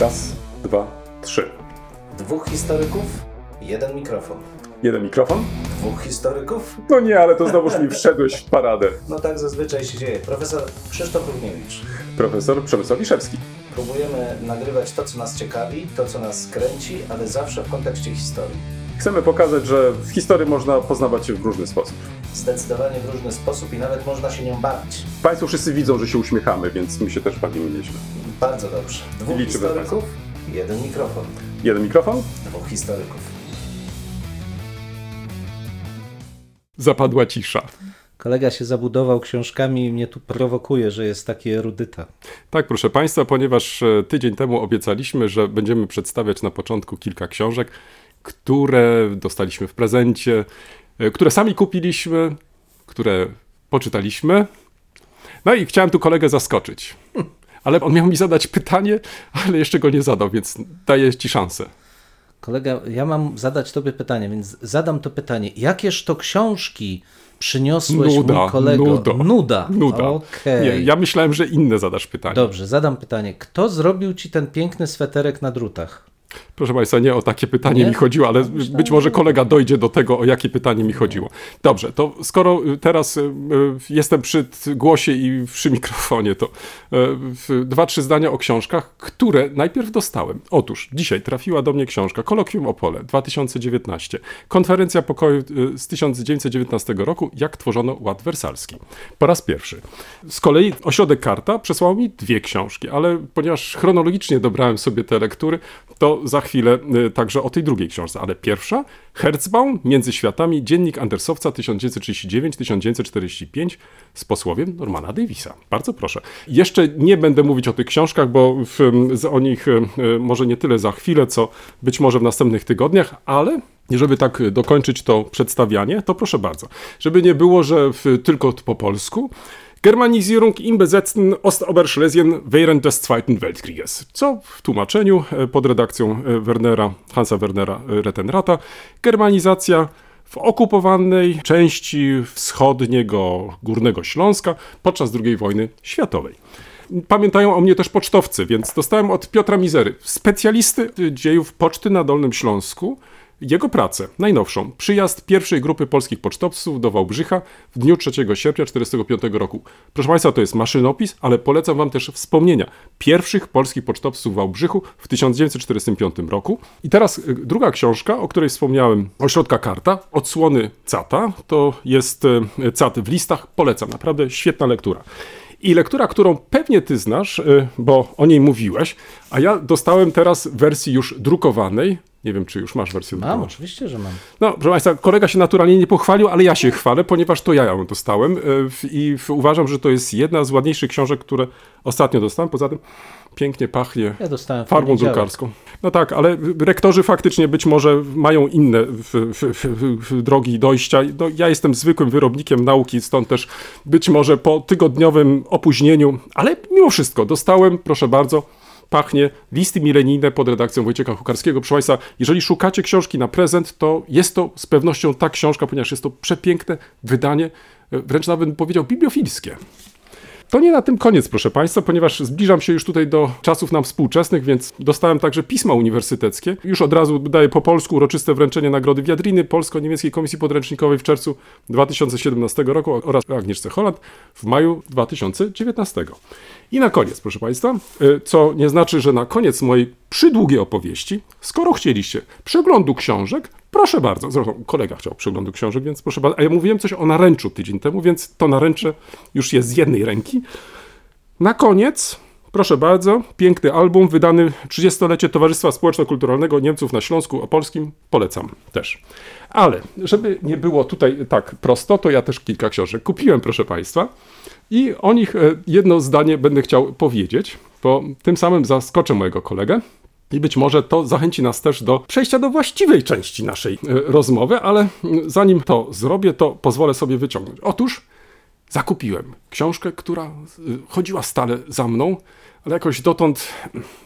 Raz, dwa, trzy. Dwóch historyków, jeden mikrofon. Jeden mikrofon? Dwóch historyków? No nie, ale to znowuż mi wszedłeś w paradę. No tak zazwyczaj się dzieje. Profesor Krzysztof Równiewicz. Profesor Przemysław Wiszewski. Próbujemy nagrywać to, co nas ciekawi, to, co nas kręci, ale zawsze w kontekście historii. Chcemy pokazać, że w historii można poznawać się w różny sposób. Zdecydowanie w różny sposób i nawet można się nią bawić. Państwo wszyscy widzą, że się uśmiechamy, więc my się też bawimy nieźle. Bardzo dobrze. Dwóch Liczymy na historyków, jeden mikrofon. Jeden mikrofon? Dwóch historyków. Zapadła cisza. Kolega się zabudował książkami i mnie tu prowokuje, że jest taki erudyta. Tak, proszę Państwa, ponieważ e, tydzień temu obiecaliśmy, że będziemy przedstawiać na początku kilka książek, które dostaliśmy w prezencie, e, które sami kupiliśmy, które poczytaliśmy. No i chciałem tu kolegę zaskoczyć. Ale on miał mi zadać pytanie, ale jeszcze go nie zadał, więc daję Ci szansę. Kolega, ja mam zadać tobie pytanie, więc zadam to pytanie. Jakież to książki przyniosłeś Nuda, mój kolego? nuda, Nuda. Nuda. Okej. Nie, ja myślałem, że inne zadasz pytanie. Dobrze, zadam pytanie. Kto zrobił ci ten piękny sweterek na drutach? Proszę Państwa, nie o takie pytanie Nie? mi chodziło, ale być może że- kolega dojdzie do tego, o jakie pytanie mi chodziło. Dobrze, to skoro y, teraz y, y, jestem przy głosie i przy mikrofonie, to dwa, trzy zdania o książkach, które najpierw dostałem. Otóż dzisiaj trafiła do mnie książka Kolokwium Opole 2019. Konferencja pokoju z 1919 roku, jak tworzono Ład Wersalski. Po raz pierwszy. Z kolei Ośrodek Karta przesłał mi dwie książki, ale ponieważ chronologicznie dobrałem sobie te lektury, to za chwilę y, także o tej drugiej książce. Ale pierwsza, Herzbaum, Między Światami, Dziennik Andersowca 1939-1945 z posłowiem Normana Davisa. Bardzo proszę. Jeszcze nie będę mówić o tych książkach, bo w, o nich y, y, może nie tyle za chwilę, co być może w następnych tygodniach, ale żeby tak dokończyć to przedstawianie, to proszę bardzo. Żeby nie było, że w, tylko po polsku. Germanisierung im besetzten Ostoberschlesien während des Zweiten Weltkrieges. Co w tłumaczeniu e, pod redakcją e, Wernera, Hansa Wernera e, Rettenrata, germanizacja w okupowanej części wschodniego Górnego Śląska podczas II wojny światowej. Pamiętają o mnie też pocztowcy, więc dostałem od Piotra Mizery, specjalisty dziejów poczty na Dolnym Śląsku, jego pracę, najnowszą, przyjazd pierwszej grupy polskich pocztowców do Wałbrzycha w dniu 3 sierpnia 1945 roku. Proszę Państwa, to jest maszynopis, ale polecam Wam też wspomnienia pierwszych polskich pocztowców w Wałbrzychu w 1945 roku. I teraz y, druga książka, o której wspomniałem, Ośrodka Karta, odsłony Cata, to jest y, Cat w listach, polecam, naprawdę świetna lektura. I lektura, którą pewnie ty znasz, y, bo o niej mówiłeś, a ja dostałem teraz wersji już drukowanej. Nie wiem, czy już masz wersję Mam, drukowaną. oczywiście, że mam. No, proszę Państwa, kolega się naturalnie nie pochwalił, ale ja się chwalę, ponieważ to ja ją dostałem w- i uważam, że to jest jedna z ładniejszych książek, które ostatnio dostałem. Poza tym pięknie pachnie Ja farbą drukarską. No tak, ale rektorzy faktycznie być może mają inne w, w, w drogi dojścia. No, ja jestem zwykłym wyrobnikiem nauki, stąd też być może po tygodniowym opóźnieniu, ale mimo wszystko dostałem, proszę bardzo, pachnie listy milenijne pod redakcją Wojciecha Hukarskiego. Proszę Państwa, jeżeli szukacie książki na prezent, to jest to z pewnością ta książka, ponieważ jest to przepiękne wydanie, e, wręcz nawet bym powiedział bibliofilskie. To nie na tym koniec, proszę Państwa, ponieważ zbliżam się już tutaj do czasów nam współczesnych, więc dostałem także pisma uniwersyteckie. Już od razu daję po polsku uroczyste wręczenie Nagrody Wiadriny Polsko-Niemieckiej Komisji Podręcznikowej w czerwcu 2017 roku oraz Agnieszce Holland w maju 2019. I na koniec, proszę Państwa, y, co nie znaczy, że na koniec mojej przydługiej opowieści, skoro chcieliście przeglądu książek, proszę bardzo. Zresztą kolega chciał przeglądu książek, więc proszę bardzo. A ja mówiłem coś o naręczu tydzień temu, więc to naręcze już jest z jednej ręki. Na koniec, proszę bardzo, piękny album wydany 30-lecie Towarzystwa Społeczno-Kulturalnego Niemców na Śląsku Opolskim. Polecam też. Ale żeby nie było tutaj tak prosto, to ja też kilka książek kupiłem, proszę Państwa. I o nich e, jedno zdanie będę chciał powiedzieć, bo tym samym zaskoczę mojego kolegę. I być może to zachęci nas też do przejścia do właściwej części naszej e, rozmowy, ale zanim to zrobię, to pozwolę sobie wyciągnąć. Otóż zakupiłem książkę, która y, chodziła stale za mną, ale jakoś dotąd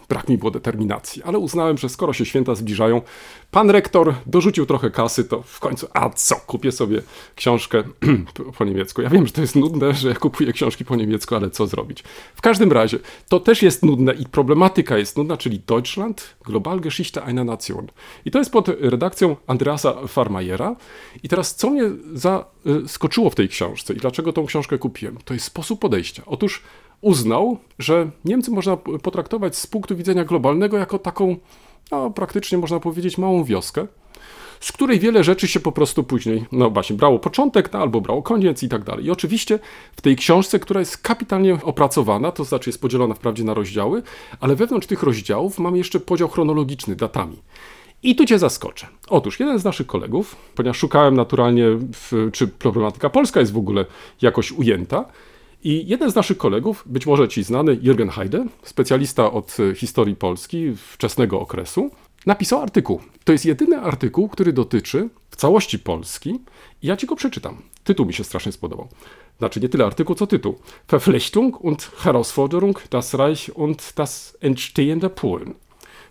brak mi było determinacji. Ale uznałem, że skoro się święta zbliżają, pan rektor dorzucił trochę kasy, to w końcu, a co, kupię sobie książkę po niemiecku. Ja wiem, że to jest nudne, że ja kupuję książki po niemiecku, ale co zrobić? W każdym razie, to też jest nudne i problematyka jest nudna, czyli Deutschland, Globalgeschichte einer Nation. I to jest pod redakcją Andreasa Farmajera. I teraz, co mnie zaskoczyło w tej książce i dlaczego tą książkę kupiłem? To jest sposób podejścia. Otóż uznał, że Niemcy można potraktować z punktu widzenia globalnego jako taką, no, praktycznie można powiedzieć, małą wioskę, z której wiele rzeczy się po prostu później, no właśnie, brało początek, no, albo brało koniec i tak dalej. I oczywiście w tej książce, która jest kapitalnie opracowana, to znaczy jest podzielona wprawdzie na rozdziały, ale wewnątrz tych rozdziałów mamy jeszcze podział chronologiczny, datami. I tu cię zaskoczę. Otóż jeden z naszych kolegów, ponieważ szukałem naturalnie, w, czy problematyka polska jest w ogóle jakoś ujęta, i jeden z naszych kolegów, być może ci znany, Jürgen Heide, specjalista od historii Polski wczesnego okresu, napisał artykuł. To jest jedyny artykuł, który dotyczy w całości Polski i ja ci go przeczytam. Tytuł mi się strasznie spodobał. Znaczy nie tyle artykuł, co tytuł. Verflechtung und Herausforderung das Reich und das entstehende Polen.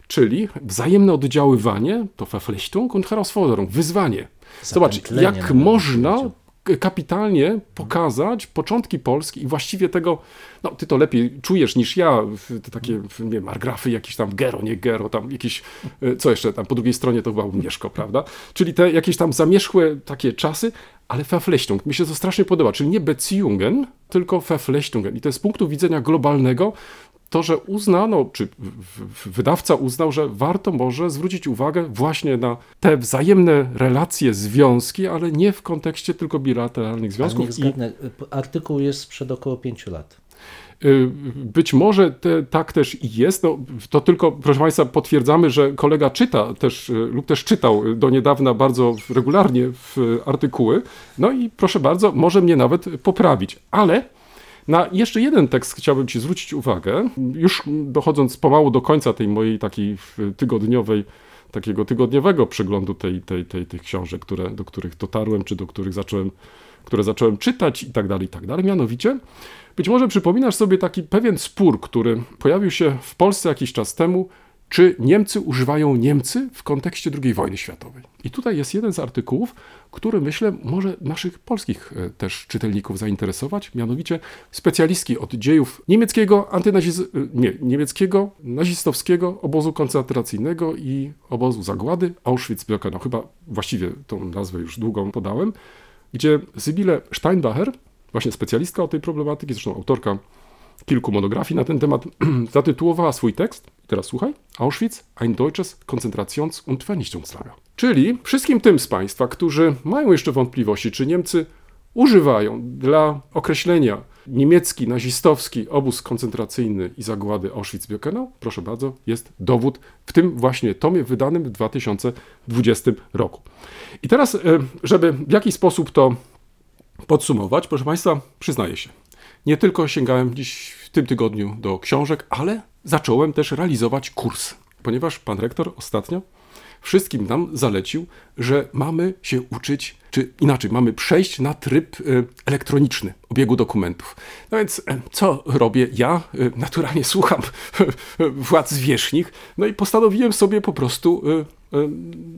Czyli wzajemne oddziaływanie to Verflechtung und Herausforderung, wyzwanie. Zobacz, jak można. Kapitalnie pokazać początki Polski i właściwie tego, no ty to lepiej czujesz niż ja, te takie, nie margrafy jakieś tam Gero, nie Gero, tam jakieś, e, co jeszcze tam, po drugiej stronie to chyba Mieszko, prawda? Czyli te jakieś tam zamierzchłe takie czasy, ale Verflechtung, mi się to strasznie podoba, czyli nie Beziehungen, tylko Verflechtungen i to jest z punktu widzenia globalnego, to, że uznano, czy wydawca uznał, że warto może zwrócić uwagę właśnie na te wzajemne relacje, związki, ale nie w kontekście tylko bilateralnych Ale związków. niech I zgadnę, artykuł jest sprzed około pięciu lat. y, być może te, tak też i jest. No, to tylko, proszę Państwa, potwierdzamy, że kolega czyta też, y, lub też czytał do niedawna bardzo regularnie w artykuły. No i proszę bardzo, może mnie nawet poprawić. Ale na jeszcze jeden tekst chciałbym Ci zwrócić uwagę, już dochodząc pomału do końca tej mojej takiej tygodniowej, takiego tygodniowego przeglądu tej, tej, tej, tych książek, które, do których dotarłem, czy do których zacząłem, które zacząłem czytać i tak dalej, i tak dalej. Mianowicie, być może przypominasz sobie taki pewien spór, który pojawił się w Polsce jakiś czas temu, czy Niemcy używają Niemcy w kontekście II wojny światowej. I tutaj jest jeden z artykułów, który myślę może naszych polskich e, też czytelników zainteresować, mianowicie specjalistki od dziejów niemieckiego antynaziz... e, nie, niemieckiego nazistowskiego obozu koncentracyjnego i obozu zagłady Auschwitz-Birkenau. Chyba właściwie tą nazwę już długą podałem, gdzie Sybille Steinbacher, właśnie specjalistka od tej problematyki, zresztą autorka kilku monografii na ten temat, zatytułowała swój tekst, teraz słuchaj, Auschwitz, ein deutsches Konzentrations- und Vernichtungslager. Czyli wszystkim tym z Państwa, którzy mają jeszcze wątpliwości, czy Niemcy używają dla określenia niemiecki, nazistowski obóz koncentracyjny i zagłady Auschwitz-Birkenau, proszę bardzo, jest dowód w tym właśnie tomie wydanym w 2020 roku. I teraz, e, żeby w jakiś sposób to podsumować, proszę Państwa, przyznaję się, nie tylko sięgałem dziś w tym tygodniu do książek, ale zacząłem też realizować kurs, ponieważ pan rektor ostatnio wszystkim nam zalecił, że mamy się uczyć, czy inaczej, mamy przejść na tryb y, elektroniczny obiegu dokumentów. No więc e, co robię ja? Y, Naturalnie słucham władz zwierzchnych, no i postanowiłem sobie po prostu y,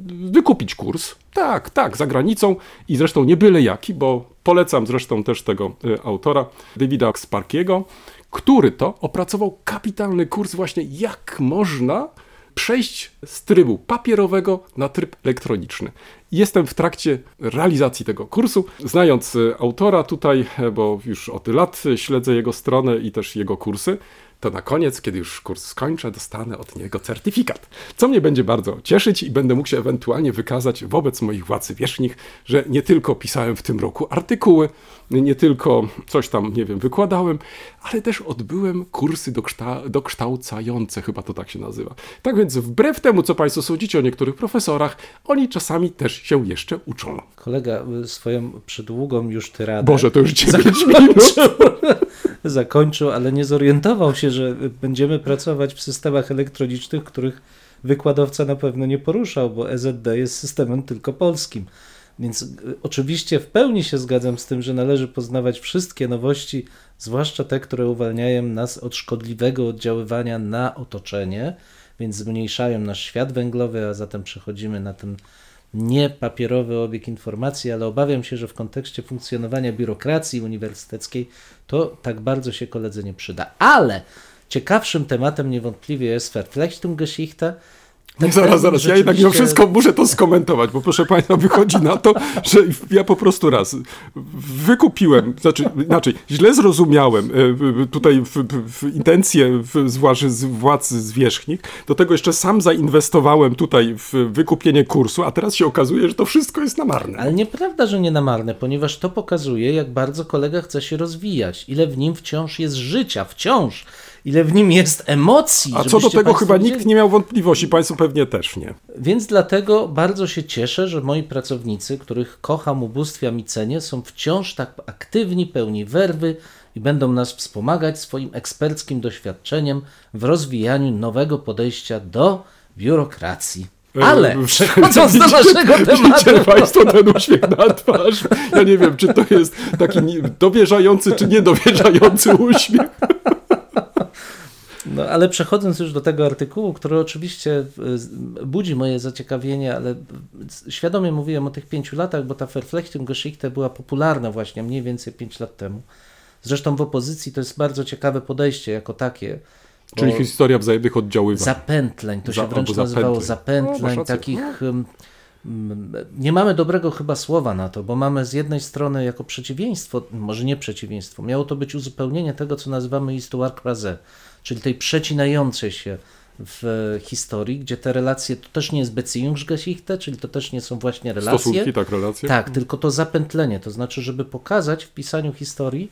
wykupić kurs. Tak, tak, za granicą i zresztą nie byle jaki, bo polecam zresztą też tego y, autora, Davida Sparkiego, który to opracował kapitalny kurs właśnie jak można przejść z trybu papierowego na tryb elektroniczny. Jestem w trakcie realizacji tego kursu. Znając y, autora tutaj, bo już od lat śledzę jego stronę i też jego kursy, to na koniec, kiedy już kurs skończę, dostanę od niego certyfikat. Co mnie będzie bardzo cieszyć i będę mógł się ewentualnie wykazać wobec moich władz zwierzchnych, że nie tylko pisałem w tym roku artykuły, nie tylko coś tam, nie wiem, wykładałem, ale też odbyłem kursy dokszta- dokształcające, chyba to tak się nazywa. Tak więc wbrew temu, co Państwo sądzicie o niektórych profesorach, oni czasami też się jeszcze uczą. Kolega y, swoją przydługą już tyradę Boże, to już 9 minut. zakończył, ale nie zorientował się, że będziemy pracować w systemach elektronicznych, których wykładowca na pewno nie poruszał, bo EZD jest systemem tylko polskim. Więc y, oczywiście w pełni się zgadzam z tym, że należy poznawać wszystkie nowości, zwłaszcza te, które uwalniają nas od szkodliwego oddziaływania na otoczenie, więc zmniejszają nasz świat węglowy, a zatem przechodzimy na ten niepapierowy obieg informacji, ale obawiam się, że w kontekście funkcjonowania biurokracji uniwersyteckiej to tak bardzo się koledze nie przyda. Ale ciekawszym tematem niewątpliwie jest Verflechtungsgeschichte. Ten zaraz, zaraz, ja jednak mimo rzeczywiście- wszystko muszę to skomentować, bo proszę Państwa, wychodzi na to, że ja po prostu raz wykupiłem, znaczy inaczej, źle zrozumiałem e, tutaj w, w intencje zwłaszcza z władz zwierzchnik, do tego jeszcze sam zainwestowałem tutaj w wykupienie kursu, a teraz się okazuje, że to wszystko jest na marne. Ale nieprawda, że nie na marne, ponieważ to pokazuje, jak bardzo kolega chce się rozwijać, ile w nim wciąż jest życia, wciąż, ile w nim jest emocji. A co do tego chyba wiedzieli. nikt nie miał wątpliwości, Państwo pewnie też nie. Więc dlatego bardzo się cieszę, że moi pracownicy, których kocham, ubóstwiam i cenię, są wciąż tak aktywni, pełni werwy i będą nas wspomagać swoim eksperckim doświadczeniem w rozwijaniu nowego podejścia do biurokracji. Ale E, przechodząc do widzicie- naszego Widzicie tematu. Państwo ten uśmiech na twarz. Ja nie wiem, czy to jest taki dowierzający, czy niedowierzający uśmiech. No, ale przechodząc już do tego artykułu, który oczywiście z- budzi moje zaciekawienie, ale świadomie mówiłem o tych pięciu latach, bo ta Verflechtungsgeschichte była popularna właśnie mniej więcej pięć lat temu. Zresztą w opozycji to jest bardzo ciekawe podejście jako takie. Czyli historia wzajemnych oddziaływań. Zapętleń, to się Za- wręcz nazywało zapętleń. No, takich... ym, Nie mamy dobrego chyba słowa na to, bo mamy z jednej strony jako przeciwieństwo, może nie przeciwieństwo, miało to być uzupełnienie tego, co nazywamy histoire croisée, czyli tej przecinającej się w historii, gdzie te relacje to też nie jest Beziehungsgeschichte, czyli to też nie są właśnie relacje. Stosunki, tak, relacje. Tak, tylko to zapętlenie, to znaczy, żeby pokazać w pisaniu historii,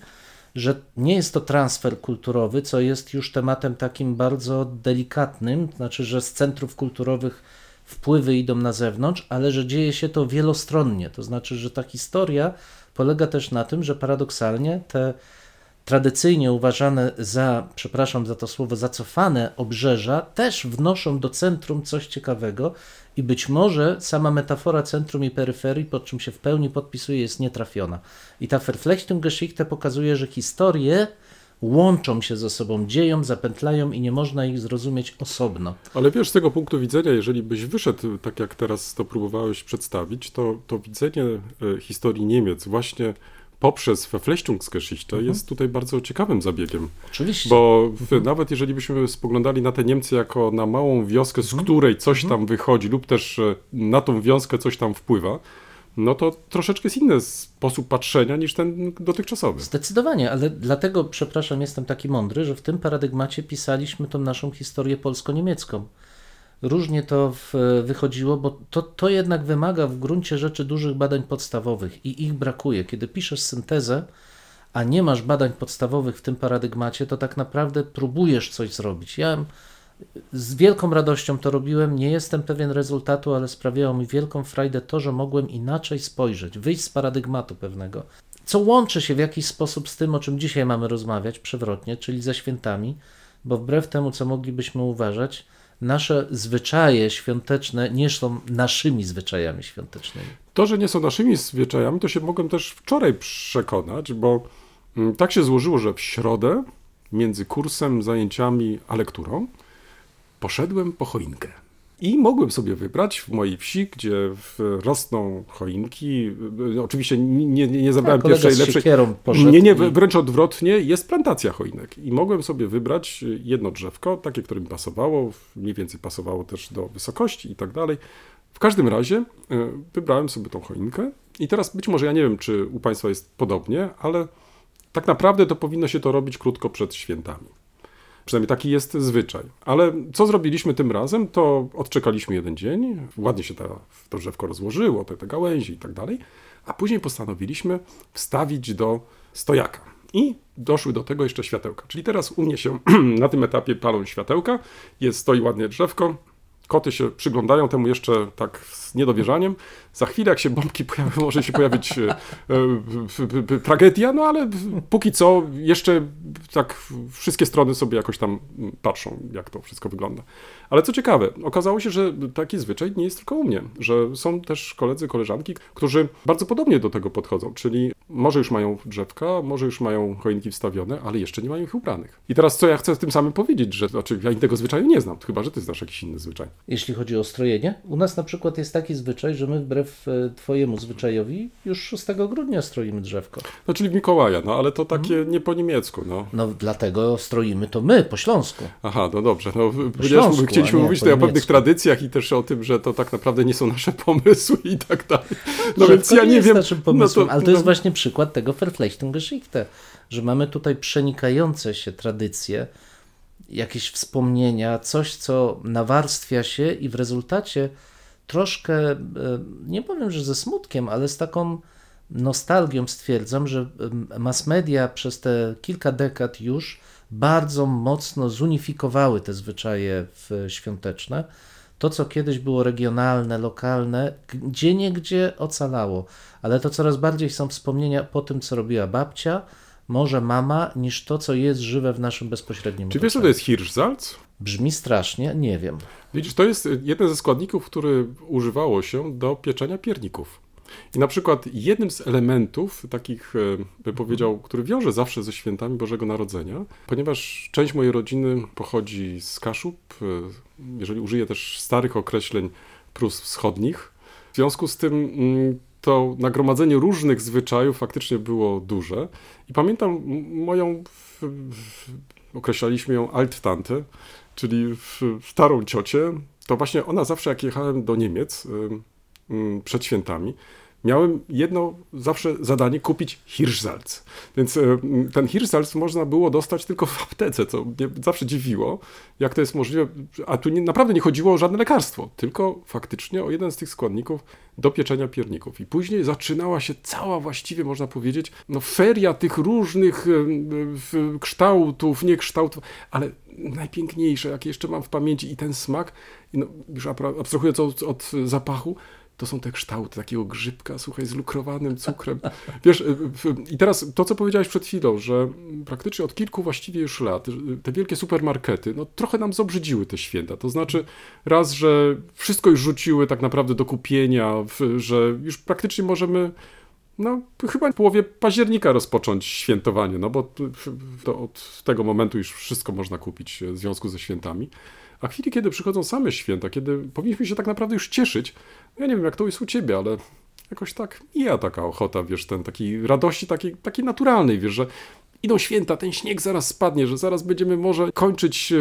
że nie jest to transfer kulturowy, co jest już tematem takim bardzo delikatnym, to znaczy, że z centrów kulturowych wpływy idą na zewnątrz, ale że dzieje się to wielostronnie, to znaczy, że ta historia polega też na tym, że paradoksalnie te tradycyjnie uważane za, przepraszam za to słowo, zacofane obrzeża też wnoszą do centrum coś ciekawego i być może sama metafora centrum i peryferii, pod czym się w pełni podpisuje, jest nietrafiona. I ta Verflechtungsgeschichte pokazuje, że historie łączą się ze sobą, dzieją, zapętlają i nie można ich zrozumieć osobno. Ale wiesz, z tego punktu widzenia, jeżeli byś wyszedł, tak jak teraz to próbowałeś przedstawić, to, to widzenie e, historii Niemiec właśnie poprzez Verflechtungsgeschichte Mhm. jest tutaj bardzo ciekawym zabiegiem. Oczywiście. Bo w, nawet jeżeli byśmy spoglądali na te Niemcy jako na małą wioskę, z której coś tam wychodzi, lub też e, na tą wioskę coś tam wpływa, no to troszeczkę jest inny sposób patrzenia niż ten dotychczasowy. Zdecydowanie, ale dlatego, przepraszam, jestem taki mądry, że w tym paradygmacie pisaliśmy tą naszą historię polsko-niemiecką. Różnie to w, wychodziło, bo to, to jednak wymaga w gruncie rzeczy dużych badań podstawowych i ich brakuje. Kiedy piszesz syntezę, a nie masz badań podstawowych w tym paradygmacie, to tak naprawdę próbujesz coś zrobić. Ja z wielką radością to robiłem, nie jestem pewien rezultatu, ale sprawiało mi wielką frajdę to, że mogłem inaczej spojrzeć, wyjść z paradygmatu pewnego, co łączy się w jakiś sposób z tym, o czym dzisiaj mamy rozmawiać przewrotnie, czyli ze świętami, bo wbrew temu, co moglibyśmy uważać, nasze zwyczaje świąteczne nie są naszymi zwyczajami świątecznymi. To, że nie są naszymi zwyczajami, to się mogłem też wczoraj przekonać, bo mm, tak się złożyło, że w środę między kursem, zajęciami a lekturą poszedłem po choinkę. I mogłem sobie wybrać w mojej wsi, gdzie rosną choinki. Oczywiście nie, nie, nie zabrałem Tak, pierwszej lepszej. Nie, nie, wręcz odwrotnie, jest plantacja choinek. I mogłem sobie wybrać jedno drzewko, takie, które mi pasowało, mniej więcej pasowało też do wysokości i tak dalej. W każdym razie y, wybrałem sobie tą choinkę i teraz być może ja nie wiem, czy u Państwa jest podobnie, ale tak naprawdę to powinno się to robić krótko przed świętami. Przynajmniej taki jest zwyczaj. Ale co zrobiliśmy tym razem, to odczekaliśmy jeden dzień, ładnie się ta, to drzewko rozłożyło, te, te i tak dalej, a później postanowiliśmy wstawić do stojaka. I doszły do tego jeszcze światełka. Czyli teraz u mnie się na tym etapie palą światełka, jest, stoi ładnie drzewko, Koty się przyglądają temu jeszcze tak z niedowierzaniem. Za chwilę, jak się bombki pojawią, może się pojawić e, e, w- tragedia, no ale póki co jeszcze tak wszystkie strony sobie jakoś tam patrzą, jak to wszystko wygląda. Ale co ciekawe, okazało się, że taki zwyczaj nie jest tylko u mnie, że są też koledzy, koleżanki, którzy bardzo podobnie do tego podchodzą, czyli może już mają drzewka, może już mają choinki wstawione, ale jeszcze nie mają ich ubranych. I teraz co ja chcę tym samym powiedzieć, że znaczy ja innego zwyczaju nie znam, chyba że ty znasz jakiś inny zwyczaj. Jeśli chodzi o strojenie, u nas na przykład jest taki zwyczaj, że my wbrew e, Twojemu zwyczajowi już 6 grudnia stroimy drzewko. No czyli w Mikołaja, no ale to takie nie po niemiecku, no. No dlatego stroimy to my po śląsku. Aha, no dobrze. No, ponieważ śląsku, chcieliśmy nie mówić po tutaj o pewnych tradycjach i też o tym, że to tak naprawdę nie są nasze pomysły i tak dalej. No więc ja nie nie jest wiem. naszym pomysłem, no ale to jest no, właśnie przykład tego Verflechtungsgeschichte, że mamy tutaj przenikające się tradycje, jakieś wspomnienia, coś, co nawarstwia się i w rezultacie troszkę, e, nie powiem, że ze smutkiem, ale z taką nostalgią stwierdzam, że mass media przez te kilka dekad już bardzo mocno zunifikowały te zwyczaje w- świąteczne. To, co kiedyś było regionalne, lokalne, gdzie niegdzie ocalało, ale to coraz bardziej są wspomnienia po tym, co robiła babcia, może mama, niż to, co jest żywe w naszym bezpośrednim Czy wiesz, co to jest Hirschsalz? Brzmi strasznie, nie wiem. Widzisz, to jest jeden ze składników, który używało się do pieczenia pierników. I na przykład jednym z elementów takich, e, bym powiedział, który wiąże zawsze ze świętami Bożego Narodzenia, ponieważ część mojej rodziny pochodzi z Kaszub, e, jeżeli użyję też starych określeń Prus Wschodnich, w związku z tym mm, to nagromadzenie różnych zwyczajów faktycznie było duże. I pamiętam moją, określaliśmy ją Alttante, czyli w, starą ciocię. To właśnie ona zawsze, jak jechałem do Niemiec ym, ym, przed świętami, miałem jedno zawsze zadanie kupić Hirschsalz. Więc ym, ten Hirschsalz można było dostać tylko w aptece, co mnie zawsze dziwiło, jak to jest możliwe. A tu nie, naprawdę nie chodziło o żadne lekarstwo, tylko faktycznie o jeden z tych składników do pieczenia pierników. I później zaczynała się cała właściwie, można powiedzieć, no feria tych różnych w- kształtów, niekształtów, ale najpiękniejsze, jakie jeszcze mam w pamięci i ten smak, no, już abstrahując od, od zapachu, to są te kształty takiego grzybka, słuchaj, z lukrowanym cukrem. Wiesz, y, w- i teraz to, co powiedziałeś przed chwilą, że praktycznie od kilku właściwie już lat y, te wielkie supermarkety, no trochę nam zobrzydziły te święta. To znaczy raz, że wszystko już rzuciły tak naprawdę do kupienia, że już praktycznie możemy no, chyba w połowie października rozpocząć świętowanie, no bo to- od tego momentu już wszystko można kupić w związku ze świętami. A w chwili, kiedy przychodzą same święta, kiedy powinniśmy się tak naprawdę już cieszyć, ja nie wiem, jak to jest u ciebie, ale jakoś tak i ja taka ochota, wiesz, ten takiej radości takiej, takiej naturalnej, wiesz, że idą święta, ten śnieg zaraz spadnie, że zaraz będziemy może kończyć e,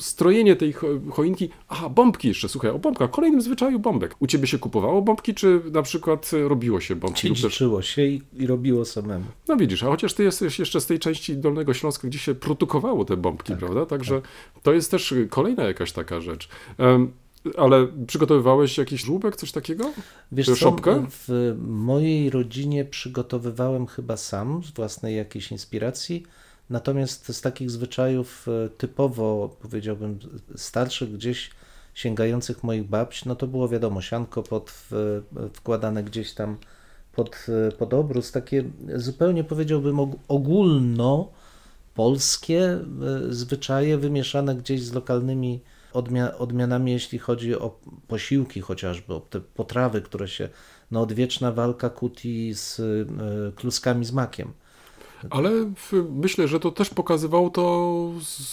strojenie tej cho- choinki. Aha, bombki jeszcze, słuchaj, o bombkach, kolejnym zwyczaju bombek. U ciebie się kupowało bombki, czy na przykład e, robiło się bombki? Też Dziedziczyło się i, i robiło samemu. no widzisz, a chociaż ty jesteś jeszcze z tej części Dolnego Śląska, gdzie się produkowało te bombki, prawda? Także to jest też kolejna jakaś taka rzecz. Em, ale przygotowywałeś jakiś żółbek, coś takiego? Wiesz Tę co, szopkę? w mojej rodzinie przygotowywałem chyba sam z własnej jakiejś inspiracji, natomiast z takich zwyczajów e, typowo, powiedziałbym, starszych gdzieś sięgających moich babć, no to było wiadomo, sianko pod, wkładane gdzieś tam pod, e, pod obrus, takie zupełnie powiedziałbym og- ogólno polskie e, zwyczaje wymieszane gdzieś z lokalnymi odmia- odmianami, jeśli chodzi o posiłki chociażby, o te potrawy, które się, no odwieczna walka kuti z e, kluskami z makiem. Ale myślę, że to też pokazywało to,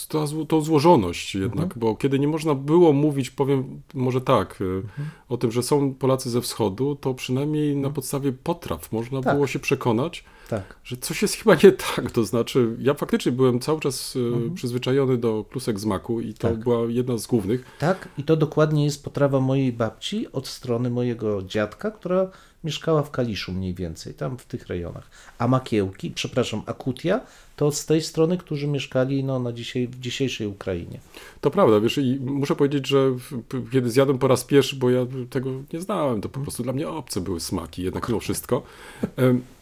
zło- tą złożoność jednak, bo kiedy nie można było mówić, powiem może tak, y, o tym, że są Polacy ze wschodu, to przynajmniej na podstawie potraw można Tak. było się przekonać, Tak. że coś jest chyba nie tak. To znaczy, ja faktycznie byłem cały czas y, przyzwyczajony do klusek z maku i to Tak. była jedna z głównych. Tak, i to dokładnie jest potrawa mojej babci od strony mojego dziadka, która mieszkała w Kaliszu mniej więcej, tam w tych rejonach. A Makiełki, przepraszam, Akutia, to z tej strony, którzy mieszkali no, na dzisiaj, w dzisiejszej Ukrainie. To prawda, wiesz, i muszę powiedzieć, że kiedy zjadłem po raz pierwszy, bo ja tego nie znałem, to po prostu dla mnie obce były smaki, jednak mimo wszystko,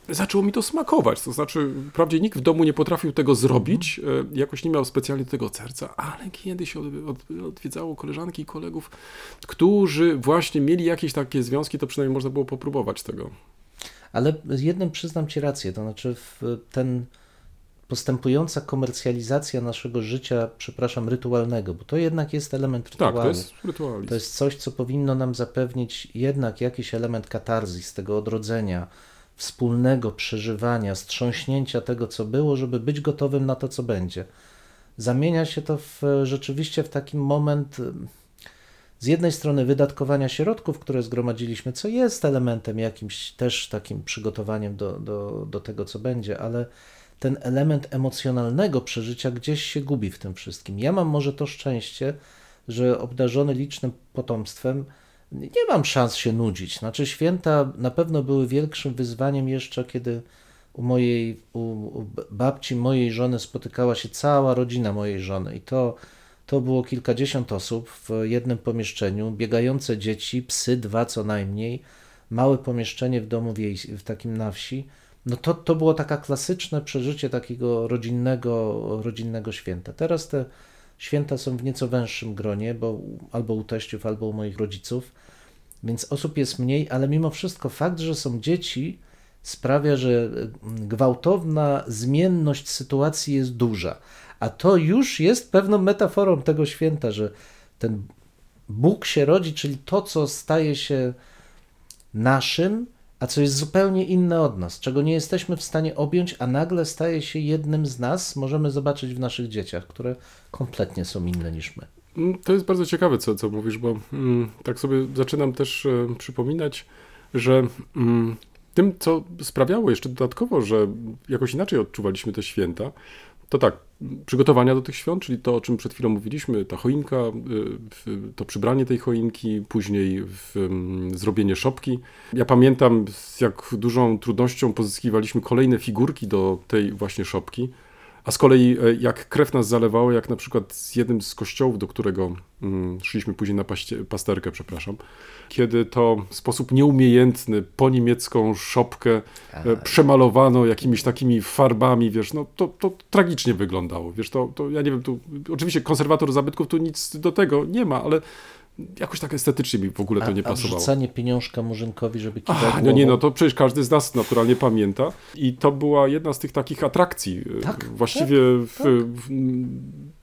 zaczęło mi to smakować. To znaczy, wprawdzie nikt w domu nie potrafił tego zrobić, e, jakoś nie miał specjalnie tego serca, ale kiedyś od, od, odwiedzało koleżanki i kolegów, którzy właśnie mieli jakieś takie związki, to przynajmniej można było popróbować tego. Ale jednym przyznam Ci rację, to znaczy w ten postępująca komercjalizacja naszego życia, przepraszam, rytualnego, bo to jednak jest element rytuału. Tak, to jest rytualizm. To jest coś, co powinno nam zapewnić jednak jakiś element katarzji, z tego odrodzenia, wspólnego przeżywania, strząśnięcia tego, co było, żeby być gotowym na to, co będzie. Zamienia się to w, rzeczywiście w taki moment z jednej strony wydatkowania środków, które zgromadziliśmy, co jest elementem jakimś też takim przygotowaniem do, do, do tego, co będzie, ale ten element emocjonalnego przeżycia gdzieś się gubi w tym wszystkim. Ja mam może to szczęście, że obdarzony licznym potomstwem, nie mam szans się nudzić. Znaczy, święta na pewno były większym wyzwaniem jeszcze, kiedy u mojej, u, u babci mojej żony spotykała się cała rodzina mojej żony i to, to było kilkadziesiąt osób w jednym pomieszczeniu, biegające dzieci, psy, dwa co najmniej, małe pomieszczenie w domu w takim na wsi. No to, to było taka klasyczne przeżycie takiego rodzinnego, rodzinnego święta. Teraz te święta są w nieco węższym gronie, bo albo u teściów, albo u moich rodziców, więc osób jest mniej, ale mimo wszystko fakt, że są dzieci, sprawia, że mm, gwałtowna zmienność sytuacji jest duża. A to już jest pewną metaforą tego święta, że ten Bóg się rodzi, czyli to, co staje się naszym, a co jest zupełnie inne od nas, czego nie jesteśmy w stanie objąć, a nagle staje się jednym z nas, możemy zobaczyć w naszych dzieciach, które kompletnie są inne niż my. Mm, To jest bardzo ciekawe, co, co mówisz, bo mm, tak sobie zaczynam też e, przypominać, że mm, tym, co sprawiało jeszcze dodatkowo, że jakoś inaczej odczuwaliśmy te święta, to tak, przygotowania do tych świąt, czyli to, o czym przed chwilą mówiliśmy, ta choinka, y, to przybranie tej choinki, później mm, zrobienie szopki. Ja pamiętam, z jak dużą trudnością pozyskiwaliśmy kolejne figurki do tej właśnie szopki. A z kolei e, jak krew nas zalewała, jak na przykład z jednym z kościołów, do którego mm, szliśmy później na paście, pasterkę, przepraszam, kiedy to w sposób nieumiejętny po niemiecką szopkę e, przemalowano jakimiś takimi farbami, wiesz, no to, to tragicznie wyglądało, wiesz, to, to ja nie wiem, tu oczywiście konserwator zabytków tu nic do tego nie ma, ale jakoś tak estetycznie mi w ogóle to A, nie a pasowało. wrzucanie pieniążka murzynkowi, żeby kidać Ach, no nie, no to przecież każdy z nas naturalnie pamięta. I to była jedna z tych takich atrakcji, e, Tak, właściwie w, w, m,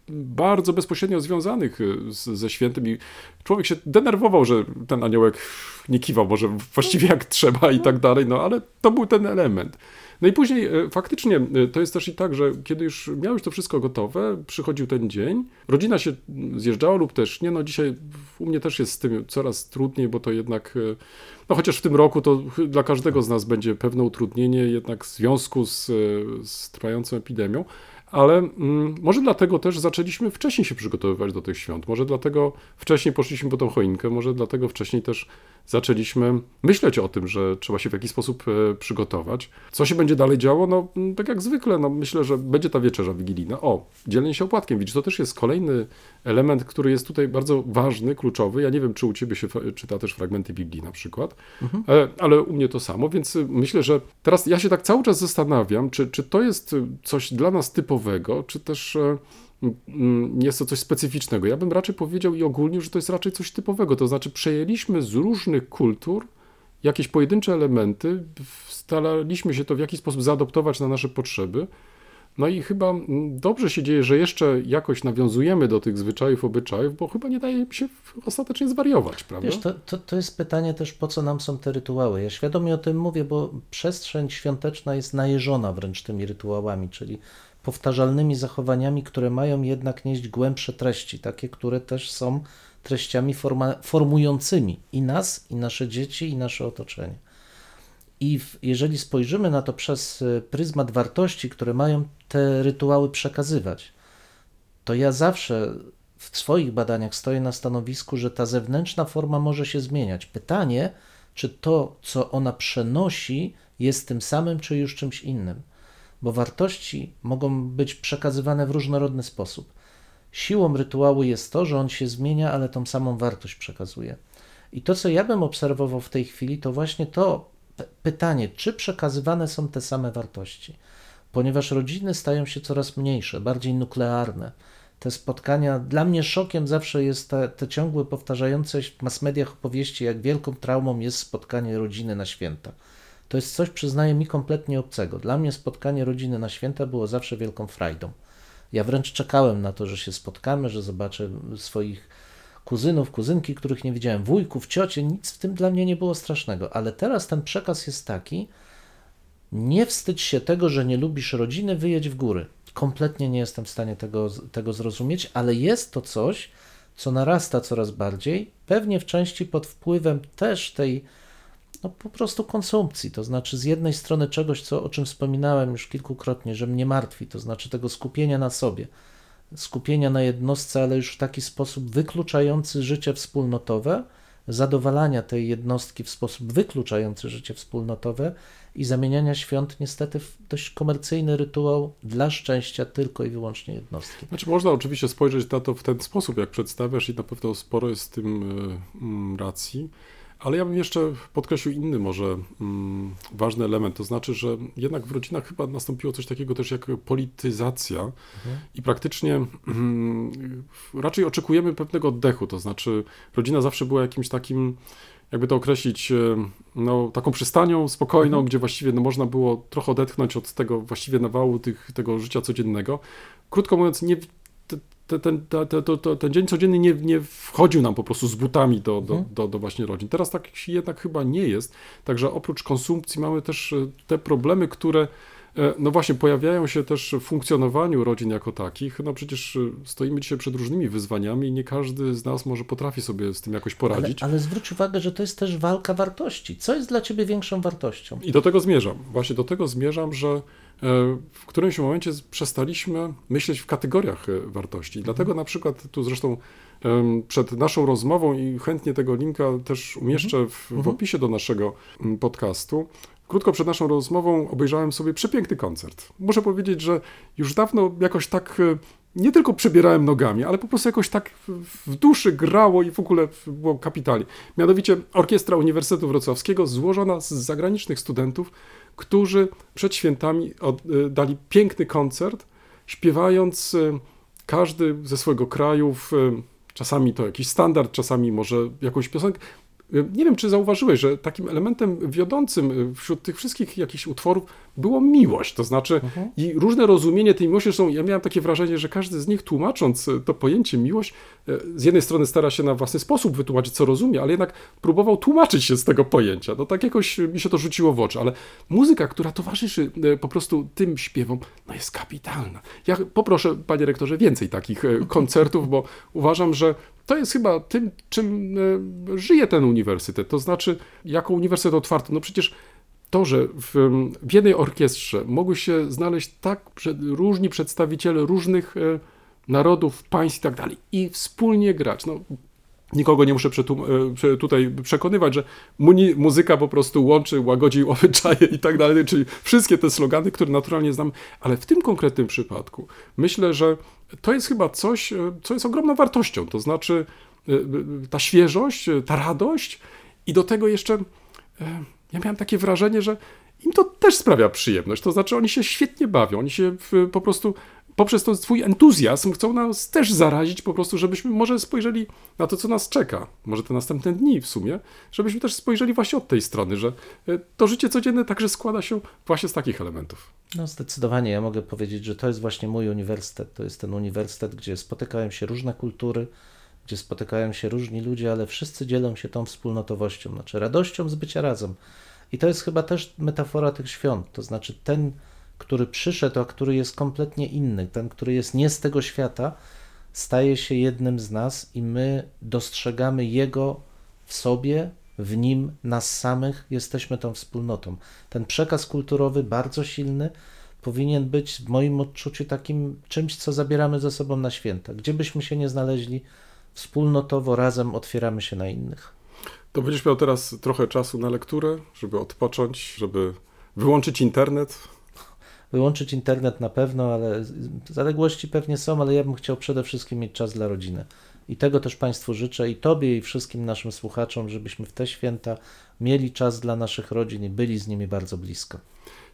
bardzo bezpośrednio związanych e, z, ze świętem. I człowiek się denerwował, że ten aniołek nie kiwał, może właściwie jak trzeba i tak dalej, no ale to był ten element. No i później e, faktycznie e, to jest też i tak, że kiedy już miałeś to wszystko gotowe, przychodził ten dzień, rodzina się zjeżdżała lub też nie, no dzisiaj u mnie też jest z tym coraz trudniej, bo to jednak, e, no chociaż w tym roku to dla każdego z nas będzie pewne utrudnienie jednak w związku z, z trwającą epidemią, ale mm, może dlatego też zaczęliśmy wcześniej się przygotowywać do tych świąt, może dlatego wcześniej poszliśmy po tą choinkę, może dlatego wcześniej też zaczęliśmy myśleć o tym, że trzeba się w jakiś sposób e, przygotować. Co się będzie dalej działo? No, mm, tak jak zwykle, no, myślę, że będzie ta wieczerza wigilijna. O, dzielenie się opłatkiem. Widzisz, to też jest kolejny element, który jest tutaj bardzo ważny, kluczowy. Ja nie wiem, czy u ciebie się czyta też fragmenty Biblii na przykład, e, ale u mnie to samo, więc myślę, że teraz ja się tak cały czas zastanawiam, czy, czy to jest coś dla nas typowego, czy też e, mm, jest to coś specyficznego. Ja bym raczej powiedział i ogólnie, że to jest raczej coś typowego, to znaczy przejęliśmy z różnych kultur jakieś pojedyncze elementy, staraliśmy się to w jakiś sposób zaadoptować na nasze potrzeby. No i chyba mm, dobrze się dzieje, że jeszcze jakoś nawiązujemy do tych zwyczajów, obyczajów, bo chyba nie daje się ostatecznie zwariować, prawda? Wiesz, to, to, to jest pytanie też, po co nam są te rytuały. Ja świadomie o tym mówię, bo przestrzeń świąteczna jest najeżona wręcz tymi rytuałami, czyli powtarzalnymi zachowaniami, które mają jednak nieść głębsze treści, takie, które też są treściami forma, formującymi i nas, i nasze dzieci, i nasze otoczenie. I w, jeżeli spojrzymy na to przez y, pryzmat wartości, które mają te rytuały przekazywać, to ja zawsze w swoich badaniach stoję na stanowisku, że ta zewnętrzna forma może się zmieniać. Pytanie, czy to, co ona przenosi, jest tym samym, czy już czymś innym. Bo wartości mogą być przekazywane w różnorodny sposób. Siłą rytuału jest to, że on się zmienia, ale tą samą wartość przekazuje. I to, co ja bym obserwował w tej chwili, to właśnie to pytanie, czy przekazywane są te same wartości. Ponieważ rodziny stają się coraz mniejsze, bardziej nuklearne. Te spotkania, dla mnie szokiem zawsze jest te, te ciągłe powtarzające się w mass mediach opowieści, jak wielką traumą jest spotkanie rodziny na święta. To jest coś, przyznaję mi, kompletnie obcego. Dla mnie spotkanie rodziny na święta było zawsze wielką frajdą. Ja wręcz czekałem na to, że się spotkamy, że zobaczę swoich kuzynów, kuzynki, których nie widziałem, wujków, ciocie, nic w tym dla mnie nie było strasznego, ale teraz ten przekaz jest taki, nie wstydź się tego, że nie lubisz rodziny, wyjedź w góry. Kompletnie nie jestem w stanie tego, tego zrozumieć, ale jest to coś, co narasta coraz bardziej, pewnie w części pod wpływem też tej no, po prostu konsumpcji. To znaczy, z jednej strony czegoś, co, o czym wspominałem już kilkukrotnie, że mnie martwi, to znaczy tego skupienia na sobie, skupienia na jednostce, ale już w taki sposób wykluczający życie wspólnotowe, zadowalania tej jednostki w sposób wykluczający życie wspólnotowe i zamieniania świąt niestety w dość komercyjny rytuał dla szczęścia tylko i wyłącznie jednostki. Znaczy można oczywiście spojrzeć na to w ten sposób, jak przedstawiasz i na pewno sporo jest z tym y, racji. Ale ja bym jeszcze podkreślił inny może mm, ważny element, to znaczy, że jednak w rodzinach chyba nastąpiło coś takiego też jak polityzacja mhm. i praktycznie mm, raczej oczekujemy pewnego oddechu, to znaczy rodzina zawsze była jakimś takim jakby to określić, e, no, taką przystanią spokojną, mhm. gdzie właściwie no, można było trochę odetchnąć od tego właściwie nawału tych, tego życia codziennego. Krótko mówiąc, nie, ten, ten, ten, ten dzień codzienny nie, nie wchodził nam po prostu z butami do, do, mhm. do, do właśnie rodzin. Teraz tak jednak chyba nie jest. Także oprócz konsumpcji mamy też e, te problemy, które e, no właśnie pojawiają się też w funkcjonowaniu rodzin jako takich. No przecież e, stoimy dzisiaj przed różnymi wyzwaniami i nie każdy z nas może potrafi sobie z tym jakoś poradzić. Ale, ale zwróć uwagę, że to jest też walka wartości. Co jest dla ciebie większą wartością? I do tego zmierzam. Właśnie do tego zmierzam, że w którymś momencie przestaliśmy myśleć w kategoriach e, wartości. Mhm. Dlatego na przykład tu zresztą przed naszą rozmową i chętnie tego linka też umieszczę mhm. w, w mhm. opisie do naszego podcastu. Krótko przed naszą rozmową obejrzałem sobie przepiękny koncert. Muszę powiedzieć, że już dawno jakoś tak e, nie tylko przebierałem nogami, ale po prostu jakoś tak w duszy grało i w ogóle było kapitalnie. Mianowicie Orkiestra Uniwersytetu Wrocławskiego złożona z zagranicznych studentów, którzy przed świętami y, dali piękny koncert, śpiewając y, każdy ze swojego kraju, czasami to jakiś standard, czasami może jakąś piosenkę, nie wiem, czy zauważyłeś, że takim elementem wiodącym wśród tych wszystkich jakichś utworów było miłość. To znaczy, mhm. i różne rozumienie tej miłości są. Ja miałem takie wrażenie, że każdy z nich, tłumacząc to pojęcie miłość, e, z jednej strony stara się na własny sposób wytłumaczyć, co rozumie, ale jednak próbował tłumaczyć się z tego pojęcia. No tak jakoś mi się to rzuciło w oczy, ale muzyka, która towarzyszy po prostu tym śpiewom, no jest kapitalna. Ja poproszę, panie rektorze, więcej takich koncertów, bo uważam, że to jest chyba tym, czym e, żyje ten uniwersytet. To znaczy, jako uniwersytet otwarty. No przecież to, że w, w jednej orkiestrze mogły się znaleźć tak różni przedstawiciele różnych e, narodów, państw i tak dalej, i wspólnie grać. No, nikogo nie muszę e, tutaj przekonywać, że muzyka po prostu łączy, łagodzi obyczaje i tak dalej, czyli wszystkie te slogany, które naturalnie znam, ale w tym konkretnym przypadku myślę, że to jest chyba coś, e, co jest ogromną wartością, to znaczy e, ta świeżość, ta radość i do tego jeszcze ja miałem takie wrażenie, że im to też sprawia przyjemność, to znaczy oni się świetnie bawią, oni się po prostu poprzez ten swój entuzjazm chcą nas też zarazić po prostu, żebyśmy może spojrzeli na to, co nas czeka, może te następne dni w sumie, żebyśmy też spojrzeli właśnie od tej strony, że e, to życie codzienne także składa się właśnie z takich elementów. No zdecydowanie, ja mogę powiedzieć, że to jest właśnie mój uniwersytet, to jest ten uniwersytet, gdzie spotykają się różne kultury, gdzie spotykają się różni ludzie, ale wszyscy dzielą się tą wspólnotowością, znaczy radością z bycia razem. I to jest chyba też metafora tych świąt, to znaczy ten który przyszedł, a który jest kompletnie inny, ten, który jest nie z tego świata, staje się jednym z nas i my dostrzegamy Jego w sobie, w Nim, nas samych, jesteśmy tą wspólnotą. Ten przekaz kulturowy, bardzo silny, powinien być w moim odczuciu takim czymś, co zabieramy ze sobą na święta. Gdzie byśmy się nie znaleźli, wspólnotowo razem otwieramy się na innych. To będziesz miał teraz trochę czasu na lekturę, żeby odpocząć, żeby wyłączyć internet. Wyłączyć internet na pewno, ale zaległości pewnie są, ale ja bym chciał przede wszystkim mieć czas dla rodziny. I tego też Państwu życzę i Tobie i wszystkim naszym słuchaczom, żebyśmy w te święta mieli czas dla naszych rodzin i byli z nimi bardzo blisko.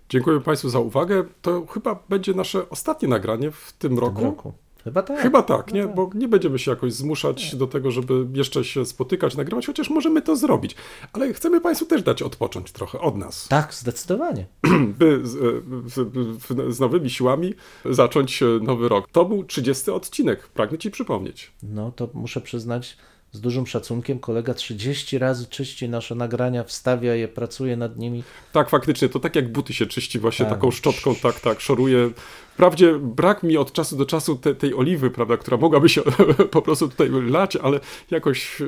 Dziękuję Państwu za uwagę. To chyba będzie nasze ostatnie nagranie w tym W roku. tym roku. Chyba tak. Chyba tak, nie? tak. Bo nie będziemy się jakoś zmuszać do tego, żeby jeszcze się spotykać, nagrywać, chociaż możemy to zrobić. Ale chcemy Państwu też dać odpocząć trochę od nas, Tak, zdecydowanie. by z, z, z nowymi siłami zacząć nowy rok. To był 30 odcinek, pragnę Ci przypomnieć. No to muszę przyznać z dużym szacunkiem, kolega 30 razy czyści nasze nagrania, wstawia je, pracuje nad nimi. Tak, faktycznie, to tak jak buty się czyści właśnie Tak. taką szczotką, tak, tak, szoruje. Wprawdzie brak mi od czasu do czasu te, tej oliwy, prawda, która mogłaby się po prostu tutaj lać, ale jakoś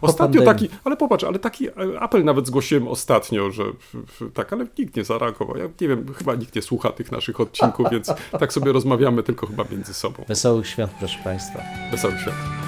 ostatnio taki, ale popatrz, ale taki e, apel nawet zgłosiłem ostatnio, że tak, ale nikt nie zareagował. Ja nie wiem, chyba nikt nie słucha tych naszych odcinków, więc tak sobie rozmawiamy tylko chyba między sobą. Wesołych świąt, proszę Państwa. Wesoły świat.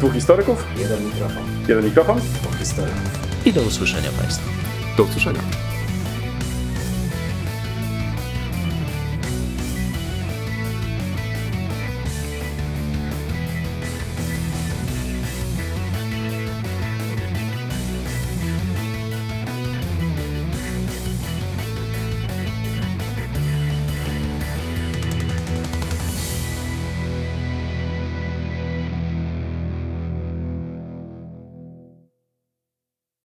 Dwóch historyków, Jeden mikrofon, jeden mikrofon. dwóch historyków. I do usłyszenia Państwu. Do usłyszenia.